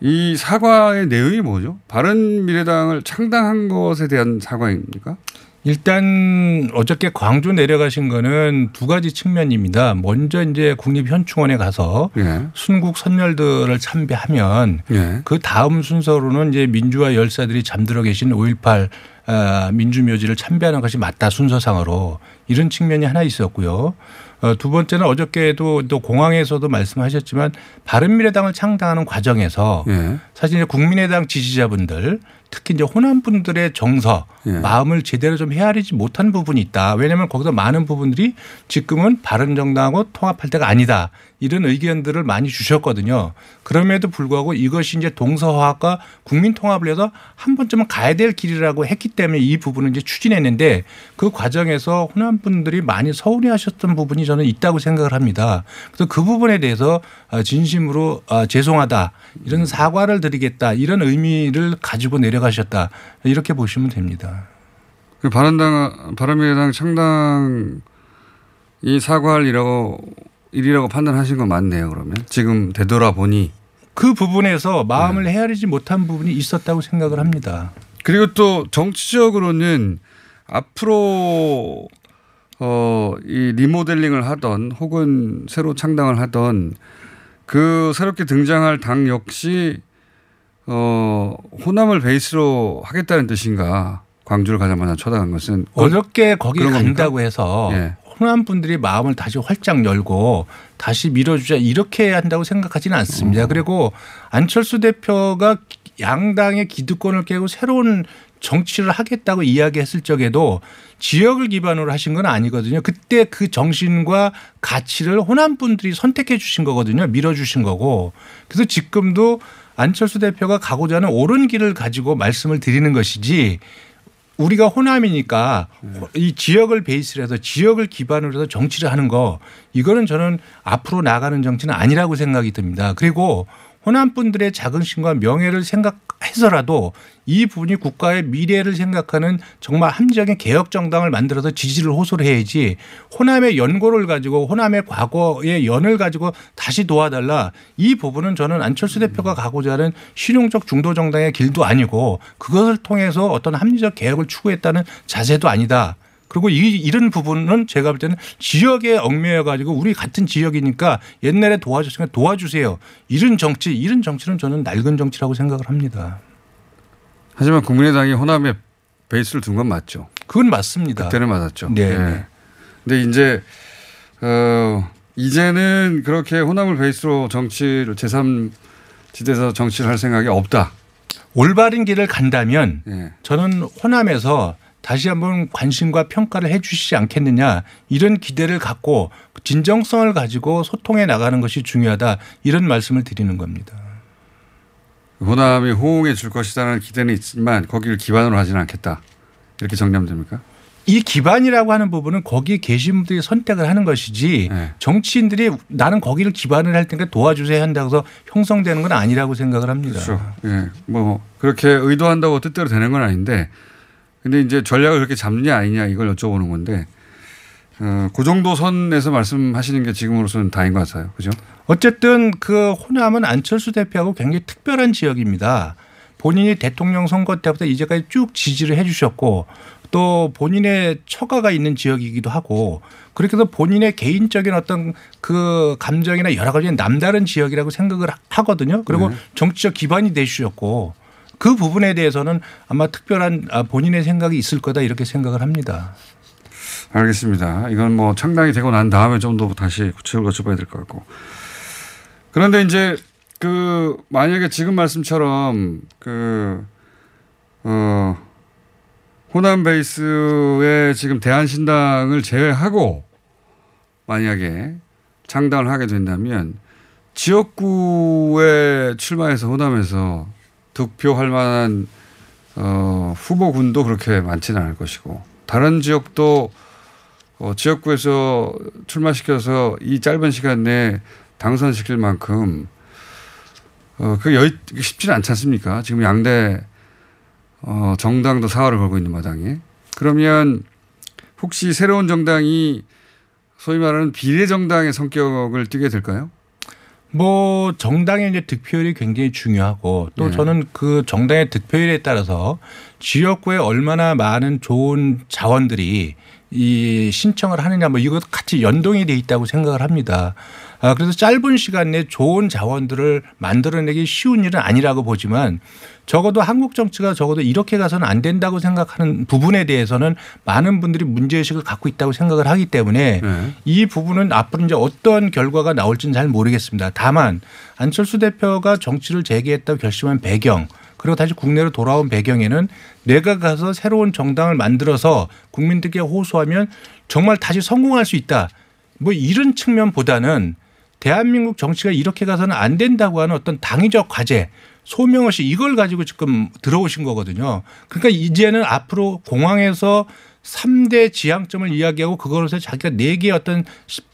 이 사과의 내용이 뭐죠? 바른 미래당을 창당한 것에 대한 사과입니까? 일단 어저께 광주 내려가신 거는 두 가지 측면입니다. 먼저 이제 국립현충원에 가서 예. 순국 선열들을 참배하면 예. 그 다음 순서로는 이제 민주화 열사들이 잠들어 계신 5.18 아, 민주묘지를 참배하는 것이 맞다 순서상으로 이런 측면이 하나 있었고요. 어, 두 번째는 어저께도 또 공항에서도 말씀하셨지만 바른미래당을 창당하는 과정에서 예. 사실 이제 국민의당 지지자분들 특히 이제 호남 분들의 정서 예. 마음을 제대로 좀 헤아리지 못한 부분이 있다. 왜냐하면 거기서 많은 부분들이 지금은 바른정당하고 통합할 때가 아니다. 이런 의견들을 많이 주셨거든요. 그럼에도 불구하고 이것이 이제 동서화합과 국민 통합을 해서 한 번쯤은 가야 될 길이라고 했기 때문에 이 부분을 이제 추진했는데 그 과정에서 호남 분들이 많이 서운해 하셨던 부분이 저는 있다고 생각을 합니다. 그래서 그 부분에 대해서 아, 진심으로 아, 죄송하다. 이런 사과를 드리겠다. 이런 의미를 가지고 내려가셨다. 이렇게 보시면 됩니다. 그 바른당 바른미래당 창당 이 사과할 일이라고 일이라고 판단하신 건 맞네요. 그러면 지금 되돌아보니 그 부분에서 마음을 네. 헤아리지 못한 부분이 있었다고 생각을 합니다. 그리고 또 정치적으로는 앞으로 어, 이 리모델링을 하던 혹은 새로 창당을 하던 그 새롭게 등장할 당 역시 어, 호남을 베이스로 하겠다는 뜻인가? 광주를 가자마자 쳐다간 것은 어저께 거기? 간다고 해서 예. 호남 분들이 마음을 다시 활짝 열고 다시 밀어주자 이렇게 한다고 생각하지는 어. 않습니다. 그리고 안철수 대표가 양당의 기득권을 깨고 새로운 정치를 하겠다고 이야기했을 적에도 지역을 기반으로 하신 건 아니거든요. 그때 그 정신과 가치를 호남 분들이 선택해 주신 거거든요. 밀어 주신 거고. 그래서 지금도 안철수 대표가 가고자 하는 옳은 길을 가지고 말씀을 드리는 것이지 우리가 호남이니까 이 지역을 베이스로 해서 지역을 기반으로 해서 정치를 하는 거 이거는 저는 앞으로 나가는 정치는 아니라고 생각이 듭니다. 그리고 호남 분들의 자긍심과 명예를 생각해서라도 이 부분이 국가의 미래를 생각하는 정말 합리적인 개혁 정당을 만들어서 지지를 호소를 해야지 호남의 연고를 가지고 호남의 과거의 연을 가지고 다시 도와달라 이 부분은 저는 안철수 대표가 가고자 하는 실용적 중도 정당의 길도 아니고 그것을 통해서 어떤 합리적 개혁을 추구했다는 자세도 아니다. 그리고 이, 이런 부분은 제가 볼 때는 지역에 얽매여 가지고 우리 같은 지역이니까 옛날에 도와줬으니까 도와주세요. 이런 정치, 이런 정치는 저는 낡은 정치라고 생각을 합니다. 하지만 국민의당이 호남에 베이스를 둔 건 맞죠. 그건 맞습니다. 그때는 맞았죠. 네. 예. 근데 이제 어 이제는 그렇게 호남을 베이스로 정치를 제3 지대에서 정치를 할 생각이 없다. 올바른 길을 간다면 예. 저는 호남에서 다시 한번 관심과 평가를 해 주시지 않겠느냐 이런 기대를 갖고 진정성을 가지고 소통해 나가는 것이 중요하다 이런 말씀을 드리는 겁니다. 호남이 호응해 줄 것이라는 기대는 있지만 거기를 기반으로 하지는 않겠다. 이렇게 정리하면 됩니까? 이 기반이라고 하는 부분은 거기에 계신 분들이 선택을 하는 것이지 네. 정치인들이 나는 거기를 기반을 할 테니까 도와주세요 한다고 해서 형성되는 건 아니라고 생각을 합니다. 그렇죠. 예. 뭐 그렇게 의도한다고 뜻대로 되는 건 아닌데 근데 이제 전략을 그렇게 잡느냐 아니냐 이걸 여쭤보는 건데 어, 그 정도 선에서 말씀하시는 게 지금으로서는 다인 것 같아요. 그죠? 어쨌든 그 호남은 안철수 대표하고 굉장히 특별한 지역입니다. 본인이 대통령 선거 때부터 이제까지 쭉 지지를 해 주셨고 또 본인의 처가가 있는 지역이기도 하고 그렇게 해서 본인의 개인적인 어떤 그 감정이나 여러 가지 남다른 지역이라고 생각을 하- 하거든요. 그리고 네. 정치적 기반이 되주셨고 그 부분에 대해서는 아마 특별한 아, 본인의 생각이 있을 거다 이렇게 생각을 합니다. 알겠습니다. 이건 뭐 창당이 되고 난 다음에 좀 더 다시 구체적으로 여쭤봐야 될 것 같고. 그런데 이제 그 만약에 지금 말씀처럼 그, 어, 호남 베이스의 지금 대한신당을 제외하고 만약에 창당을 하게 된다면 지역구에 출마해서 호남에서 득표할 만한 어, 후보군도 그렇게 많지는 않을 것이고 다른 지역도 어, 지역구에서 출마시켜서 이 짧은 시간 내에 당선시킬 만큼 어, 그 여, 쉽지는 않지 않습니까? 지금 양대 어, 정당도 사활을 걸고 있는 마당에 그러면 혹시 새로운 정당이 소위 말하는 비례 정당의 성격을 띠게 될까요? 뭐 정당의 이제 득표율이 굉장히 중요하고 또 네. 저는 그 정당의 득표율에 따라서 지역구에 얼마나 많은 좋은 자원들이 이 신청을 하느냐 뭐 이것도 같이 연동이 돼 있다고 생각을 합니다. 아, 그래서 짧은 시간 내에 좋은 자원들을 만들어내기 쉬운 일은 아니라고 보지만 적어도 한국 정치가 적어도 이렇게 가서는 안 된다고 생각하는 부분에 대해서는 많은 분들이 문제의식을 갖고 있다고 생각을 하기 때문에 네. 이 부분은 앞으로 이제 어떤 결과가 나올지는 잘 모르겠습니다. 다만 안철수 대표가 정치를 재개했다고 결심한 배경 그리고 다시 국내로 돌아온 배경에는 내가 가서 새로운 정당을 만들어서 국민들께 호소하면 정말 다시 성공할 수 있다. 뭐 이런 측면보다는 대한민국 정치가 이렇게 가서는 안 된다고 하는 어떤 당위적 과제 소명 없이 이걸 가지고 지금 들어오신 거거든요. 그러니까 이제는 앞으로 공항에서 3대 지향점을 이야기하고 그것에서 자기가 4개의 어떤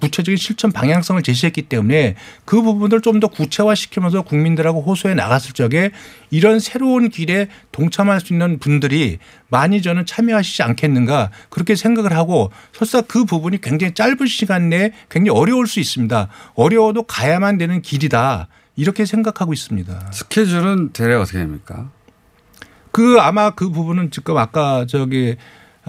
구체적인 실천 방향성을 제시했기 때문에 그 부분을 좀 더 구체화시키면서 국민들하고 호소해 나갔을 적에 이런 새로운 길에 동참할 수 있는 분들이 많이 저는 참여하시지 않겠는가 그렇게 생각을 하고 설사 그 부분이 굉장히 짧은 시간 내에 굉장히 어려울 수 있습니다. 어려워도 가야만 되는 길이다. 이렇게 생각하고 있습니다. 스케줄은 대략 어떻게 됩니까? 그 아마 그 부분은 지금 아까 저기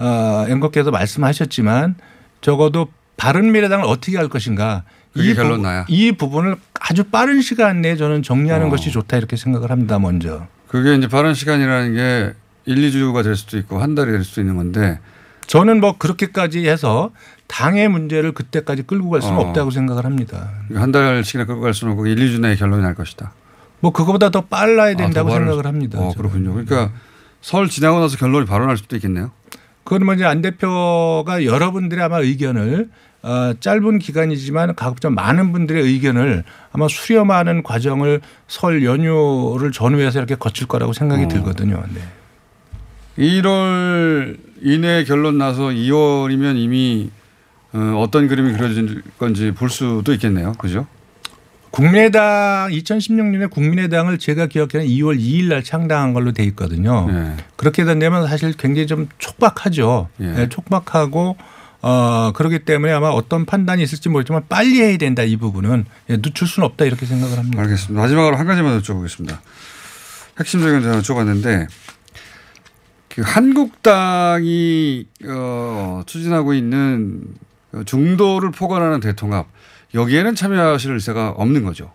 어, 앵커께서 말씀하셨지만 적어도 바른 미래당을 어떻게 할 것인가 이, 나야. 이 부분을 아주 빠른 시간 내에 저는 정리하는 어. 것이 좋다 이렇게 생각을 합니다. 먼저. 그게 이제 바른 시간이라는 게 1, 2주가 될 수도 있고 한 달이 될 수도 있는 건데 저는 뭐 그렇게까지 해서 당의 문제를 그때까지 끌고 갈 수는 어. 없다고 생각을 합니다. 한 달씩이나 끌고 갈 수는 없고 1, 2주 내에 결론이 날 것이다. 뭐 그거보다 더 빨라야 아, 된다고 더 빠를 생각을 수- 합니다. 어, 그렇군요. 그러니까 설 지나고 나서 결론이 바로 날 수도 있겠네요. 그건 뭐 이제 안 대표가 여러분들의 아마 의견을 어, 짧은 기간이지만 가급적 많은 분들의 의견을 아마 수렴하는 과정을 설 연휴를 전후해서 이렇게 거칠 거라고 생각이 어. 들거든요. 네. 1월 이내 결론 나서 2월이면 이미 어, 어떤 그림이 그려질 건지 볼 수도 있겠네요. 그죠? 국민의당 2016년에 국민의당을 제가 기억하는 2월 2일 날 창당한 걸로 돼 있거든요. 네. 그렇게 된다면 사실 굉장히 좀 촉박하죠. 예. 네, 촉박하고 어 그렇기 때문에 아마 어떤 판단이 있을지 모르지만 빨리 해야 된다 이 부분은 예, 늦출 수는 없다 이렇게 생각을 합니다. 알겠습니다. 마지막으로 한 가지만 여쭤보겠습니다. 핵심적인 제가 여쭤봤는데 그 한국당이 어, 추진하고 있는 그 중도를 포괄하는 대통합 여기에는 참여하실 의사가 없는 거죠.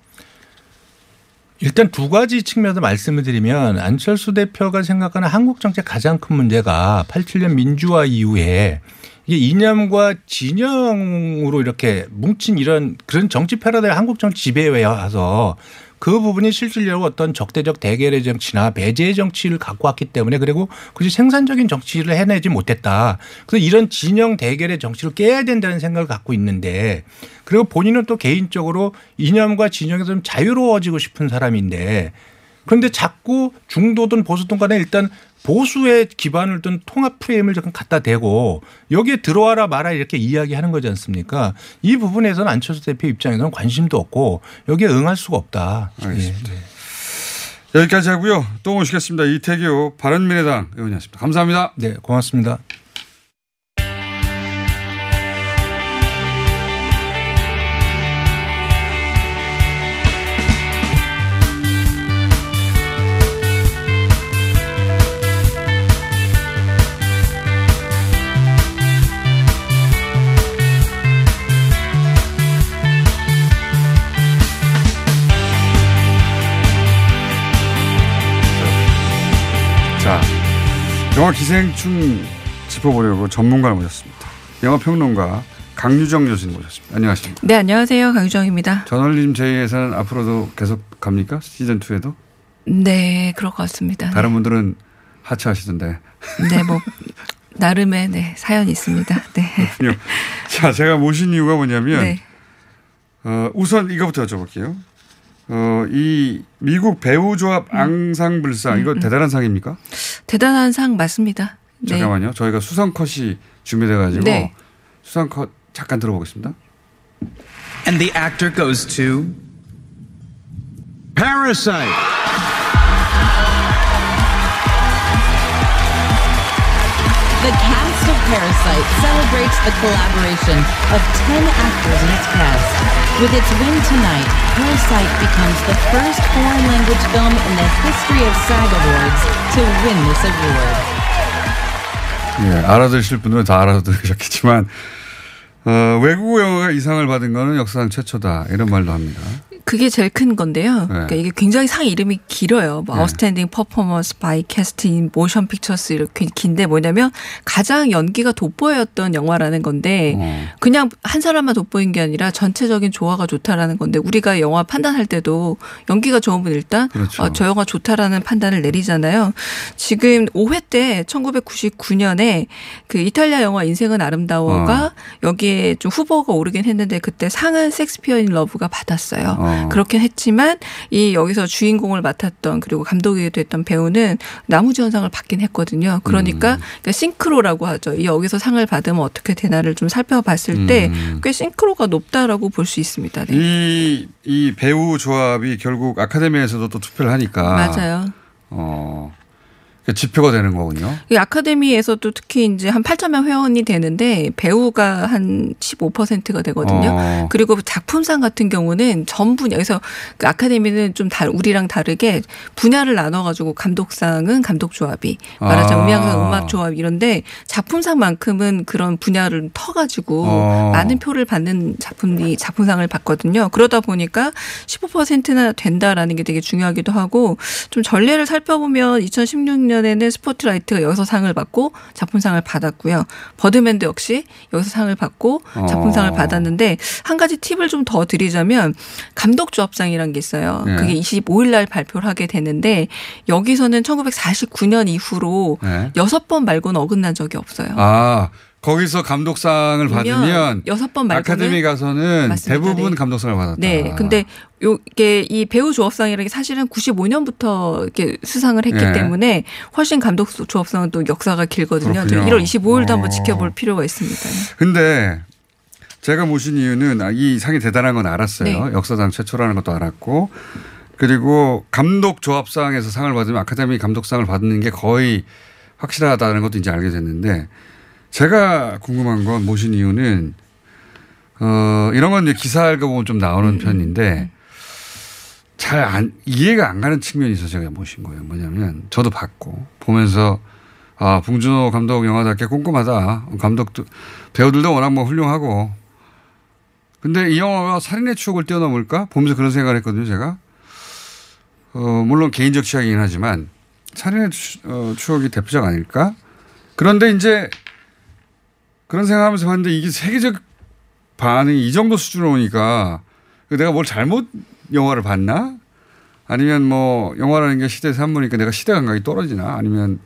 일단 두 가지 측면에서 말씀을 드리면 안철수 대표가 생각하는 한국 정치의 가장 큰 문제가 87년 민주화 이후에 이게 이념과 진영으로 이렇게 뭉친 이런 그런 정치 패러다임 한국 정치 지배에 와서 그 부분이 실질적으로 어떤 적대적 대결의 정치나 배제의 정치를 갖고 왔기 때문에 그리고 그것이 생산적인 정치를 해내지 못했다. 그래서 이런 진영 대결의 정치를 깨야 된다는 생각을 갖고 있는데 그리고 본인은 또 개인적으로 이념과 진영에서 좀 자유로워지고 싶은 사람인데 그런데 자꾸 중도든 보수든 간에 일단 보수의 기반을 둔 통합 프레임을 조금 갖다 대고 여기에 들어와라 마라 이렇게 이야기하는 거지 않습니까? 이 부분에서는 안철수 대표 입장에서는 관심도 없고 여기에 응할 수가 없다. 알겠습니다. 여기까지 하고요. 또 모시겠습니다. 이태규 바른미래당 의원이었습니다. 감사합니다. 네, 고맙습니다. 영화 기생충 짚어보려고 전문가를 모셨습니다. 영화 평론가 강유정 교수님 모셨습니다. 안녕하십니까? 네, 안녕하세요. 강유정입니다. 저널리즘 제이에서는 앞으로도 계속 갑니까? 시즌 2에도? 네, 그럴 것 같습니다. 다른 분들은 하차하시던데. 네, 뭐 나름의 네, 사연이 있습니다. 네. 그렇군요. 자, 제가 모신 이유가 뭐냐면 네. 어, 우선 이거부터 여쭤볼게요. 어, 이 미국 배우 조합 음. 앙상블상 이거 대단한 상입니까? 대단한 상 맞습니다. 네. 잠깐만요. 저희가 수상 컷이 준비돼 가지고 네. 수상 컷 잠깐 들어보겠습니다. And the actor goes to Parasite. The cast of Parasite celebrates the collaboration of 10 actors in its cast. With its win tonight, Parasite becomes the first foreign language film in the history of SAG Awards to win this award. 예, 알아들으실 분들은 다 알아들으셨겠지만 어, 외국어 영화가 이 상을 받은 거는 역사상 최초다 이런 말도 합니다. 그게 제일 큰 건데요. 그러니까 이게 굉장히 상 이름이 길어요. 뭐 네. outstanding performance by cast in motion pictures 이렇게 긴데 뭐냐면 가장 연기가 돋보였던 영화라는 건데 어. 그냥 한 사람만 돋보인 게 아니라 전체적인 조화가 좋다라는 건데 우리가 영화 판단할 때도 연기가 좋으면 일단 그렇죠. 어, 저 영화 좋다라는 판단을 내리잖아요. 지금 5회 때 1999년에 그 이탈리아 영화 인생은 아름다워가 어. 여기에 좀 후보가 오르긴 했는데 그때 상은 섹스피어 인 러브가 받았어요. 어. 그렇긴 했지만 이 여기서 주인공을 맡았던 그리고 감독이기도 했던 배우는 남우주연상을 받긴 했거든요. 그러니까, 음. 그러니까 싱크로라고 하죠. 이 여기서 상을 받으면 어떻게 되나를 좀 살펴봤을 때 음. 꽤 싱크로가 높다라고 볼 수 있습니다. 네. 이, 이 배우 조합이 결국 아카데미에서도 또 투표를 하니까 맞아요. 어, 그 지표가 되는 거군요. 이 아카데미에서도 특히 이제 한 8천 명 회원이 되는데 배우가 한 15%가 되거든요. 어. 그리고 작품상 같은 경우는 전 분야 그래서 그 아카데미는 좀 다, 우리랑 다르게 분야를 나눠가지고 감독상은 감독 조합이 말하자면 아. 음악상 음악 조합 이런데 작품상만큼은 그런 분야를 터가지고 어. 많은 표를 받는 작품이 작품상을 받거든요. 그러다 보니까 15%나 된다라는 게 되게 중요하기도 하고 좀 전례를 살펴보면 2016년 에는 스포트라이트가 여기서 상을 받고 작품상을 받았고요. 버드맨도 역시 여기서 상을 받고 작품상을 어. 받았는데 한 가지 팁을 좀 더 드리자면 감독 조합상이라는 게 있어요. 네. 그게 25일 날 발표를 하게 되는데 여기서는 1949년 이후로 네. 여섯 번 말고는 어긋난 적이 없어요. 아 거기서 감독상을 받으면 여섯 번 말고는 아카데미 가서는 맞습니다. 대부분 네. 감독상을 받았다. 네. 근데 요게 이 배우 조합상이라는 게 사실은 95년부터 이렇게 수상을 했기 네. 때문에 훨씬 감독 조합상은 또 역사가 길거든요. 그렇군요. 1월 25일도 한번 어. 지켜볼 필요가 있습니다. 근데 제가 모신 이유는 아, 이 상이 대단한 건 알았어요. 네. 역사상 최초라는 것도 알았고 그리고 감독 조합상에서 상을 받으면 아카데미 감독상을 받는 게 거의 확실하다는 것도 이제 알게 됐는데 제가 궁금한 건 모신 이유는 어 이런 건 이제 기사 읽어보면 좀 나오는 편인데 잘 안, 이해가 안 가는 측면이 있어서 제가 모신 거예요. 뭐냐면 저도 봤고 보면서 아, 봉준호 감독 영화답게 꼼꼼하다. 감독도, 배우들도 워낙 뭐 훌륭하고. 근데 이 영화가 살인의 추억을 뛰어넘을까? 보면서 그런 생각을 했거든요, 제가. 어, 물론 개인적 취향이긴 하지만 살인의 추, 어, 추억이 대표작 아닐까? 그런데 이제 그런 생각하면서 봤는데 이게 세계적 반응이 이 정도 수준으로 오니까 내가 뭘 잘못 영화를 봤나? 아니면 뭐 영화라는 게 시대 산물이니까 내가 시대 감각이 떨어지나? 아니면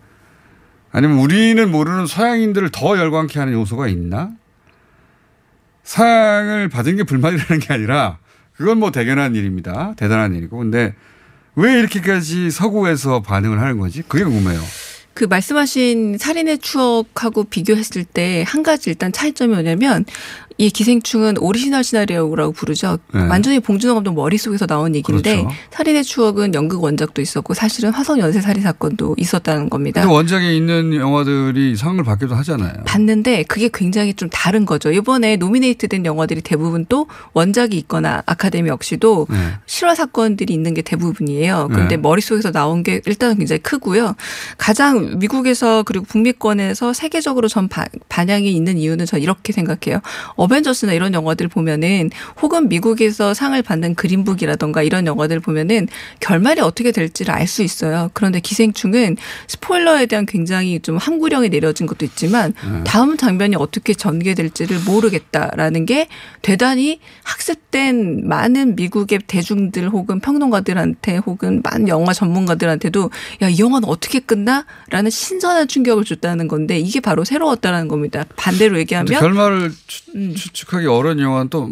아니면 우리는 모르는 서양인들을 더 열광케 하는 요소가 있나? 상을 받은 게 불만이라는 게 아니라 그건 뭐 대견한 일입니다. 대단한 일이고. 근데 왜 이렇게까지 서구에서 반응을 하는 거지? 그게 궁금해요. 그 말씀하신 살인의 추억하고 비교했을 때 한 가지 일단 차이점이 뭐냐면 이 기생충은 오리지널 시나리오라고 부르죠. 네. 완전히 봉준호 감독 머릿속에서 나온 얘기인데 그렇죠. 살인의 추억은 연극 원작도 있었고 사실은 화성 연쇄 살인 사건도 있었다는 겁니다. 근데 원작에 있는 영화들이 상을 받기도 하잖아요. 봤는데 그게 굉장히 좀 다른 거죠. 이번에 nominate 된 영화들이 대부분 또 원작이 있거나 아카데미 역시도 네. 실화 사건들이 있는 게 대부분이에요. 그런데 네. 머릿속에서 나온 게 일단은 굉장히 크고요. 가장 미국에서 그리고 북미권에서 세계적으로 전 바- 반향이 있는 이유는 저 이렇게 생각해요. 어벤져스나 이런 영화들 보면은 혹은 미국에서 상을 받는 그린북이라던가 이런 영화들 보면은 결말이 어떻게 될지를 알 수 있어요. 그런데 기생충은 스포일러에 대한 굉장히 좀 항구령이 내려진 것도 있지만 네. 다음 장면이 어떻게 전개될지를 모르겠다라는 게 대단히 학습된 많은 미국의 대중들 혹은 평론가들한테 혹은 많은 영화 전문가들한테도 야 이 영화는 어떻게 끝나?라는 신선한 충격을 줬다는 건데 이게 바로 새로웠다는 겁니다. 반대로 얘기하면 결말을 추, 추측하기 어려운 영화는 또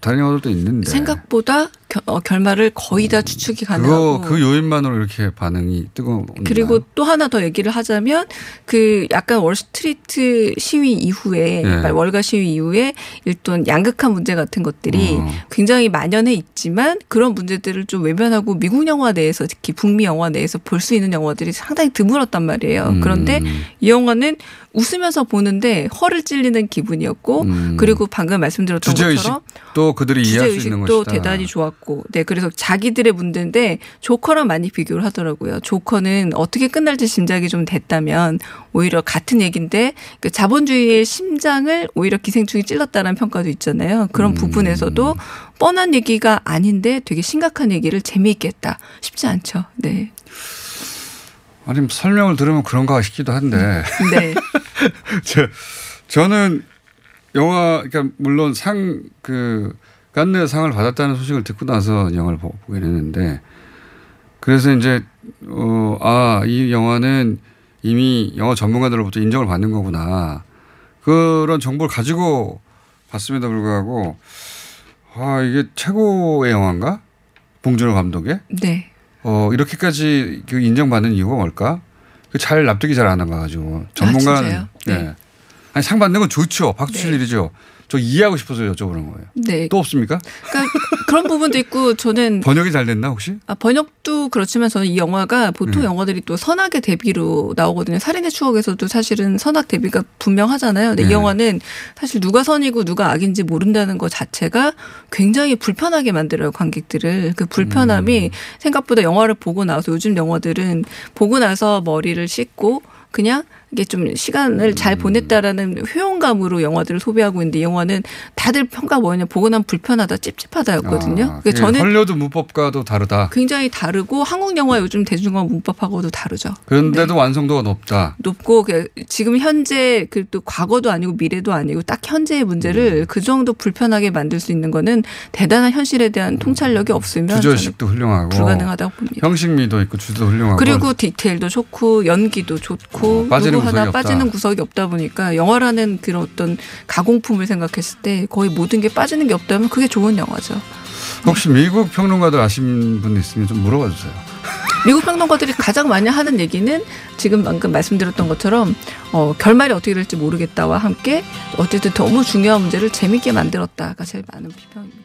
다른 영화들도 있는데. 생각보다 겨- 어, 결말을 거의 다 추측이 가능하고 그거 그 요인만으로 이렇게 반응이 뜨거운. 그리고 또 하나 더 얘기를 하자면 그 약간 월스트리트 시위 이후에 네. 월가 시위 이후에 일단 양극화 문제 같은 것들이 어. 굉장히 만연해 있지만 그런 문제들을 좀 외면하고 미국 영화 내에서 특히 북미 영화 내에서 볼 수 있는 영화들이 상당히 드물었단 말이에요. 음. 그런데 이 영화는 웃으면서 보는데 허를 찔리는 기분이었고 그리고 방금 말씀드렸던 음. 것처럼 또 그들이 이해할 수 있는 것이다. 대단히 좋았고, 네 그래서 자기들의 문제인데 조커랑 많이 비교를 하더라고요. 조커는 어떻게 끝날지 짐작이 좀 됐다면 오히려 같은 얘기인데 그 자본주의의 심장을 오히려 기생충이 찔렀다는 평가도 있잖아요. 음. 그런 부분에서도 뻔한 얘기가 아닌데 되게 심각한 얘기를 재미있게 했다. 쉽지 않죠. 네. 아니 설명을 들으면 그런가 싶기도 한데. 네. 저, 저는 영화 그러니까 물론 상 그 깐네 상을 받았다는 소식을 듣고 나서 영화를 보, 보긴 했는데 그래서 이제 어 아 이 영화는 이미 영화 전문가들로부터 인정을 받는 거구나 그런 정보를 가지고 봤음에도 불구하고 아 이게 최고의 영화인가 봉준호 감독의 네. 어 이렇게까지 그 인정받는 이유가 뭘까? 그잘 납득이 잘 안 나가지고 전문가는 진짜요? 네. 아니 상 받는 건 좋죠. 박수 칠 일이죠. 저 이해하고 싶어서 여쭤보는 거예요. 네. 또 없습니까? 그러니까 그런 부분도 있고 저는 번역이 잘 됐나 혹시? 아, 번역도 그렇지만 저는 이 영화가 보통 네. 영화들이 또 선악의 대비로 나오거든요. 살인의 추억에서도 사실은 선악 대비가 분명하잖아요. 근데 이 네. 영화는 사실 누가 선이고 누가 악인지 모른다는 것 자체가 굉장히 불편하게 만들어요, 관객들을. 그 불편함이 음. 생각보다 영화를 보고 나서 요즘 영화들은 보고 나서 머리를 씻고 그냥 이게 좀 시간을 음. 잘 보냈다라는 효용감으로 영화들을 소비하고 있는데 이 영화는 다들 평가 뭐냐 보고 나면 불편하다 찝찝하다였거든요. 아, 그러니까 저는 헐리우드 문법과도 다르다. 굉장히 다르고 한국 영화 요즘 대중영화 문법하고도 다르죠. 그런데도 완성도가 높다. 높고 그 지금 현재 그 또 과거도 아니고 미래도 아니고 딱 현재의 음. 문제를 그 정도 불편하게 만들 수 있는 거는 대단한 현실에 대한 통찰력이 없으면 주저식도 훌륭하고 불가능하다고 봅니다. 형식미도 있고 주도 훌륭하고 그리고 디테일도 좋고 연기도 좋고 어, 빠지는 누구 하나 구석이 없다. 빠지는 구석이 없다 보니까 영화라는 그런 어떤 가공품을 생각했을 때 거의 모든 게 빠지는 게 없다면 그게 좋은 영화죠. 혹시 미국 평론가들 아시는 분 있으면 좀 물어봐 주세요. 미국 평론가들이 가장 많이 하는 얘기는 지금 방금 말씀드렸던 것처럼 어, 결말이 어떻게 될지 모르겠다와 함께 어쨌든 너무 중요한 문제를 재밌게 만들었다가 제일 많은 비평입니다.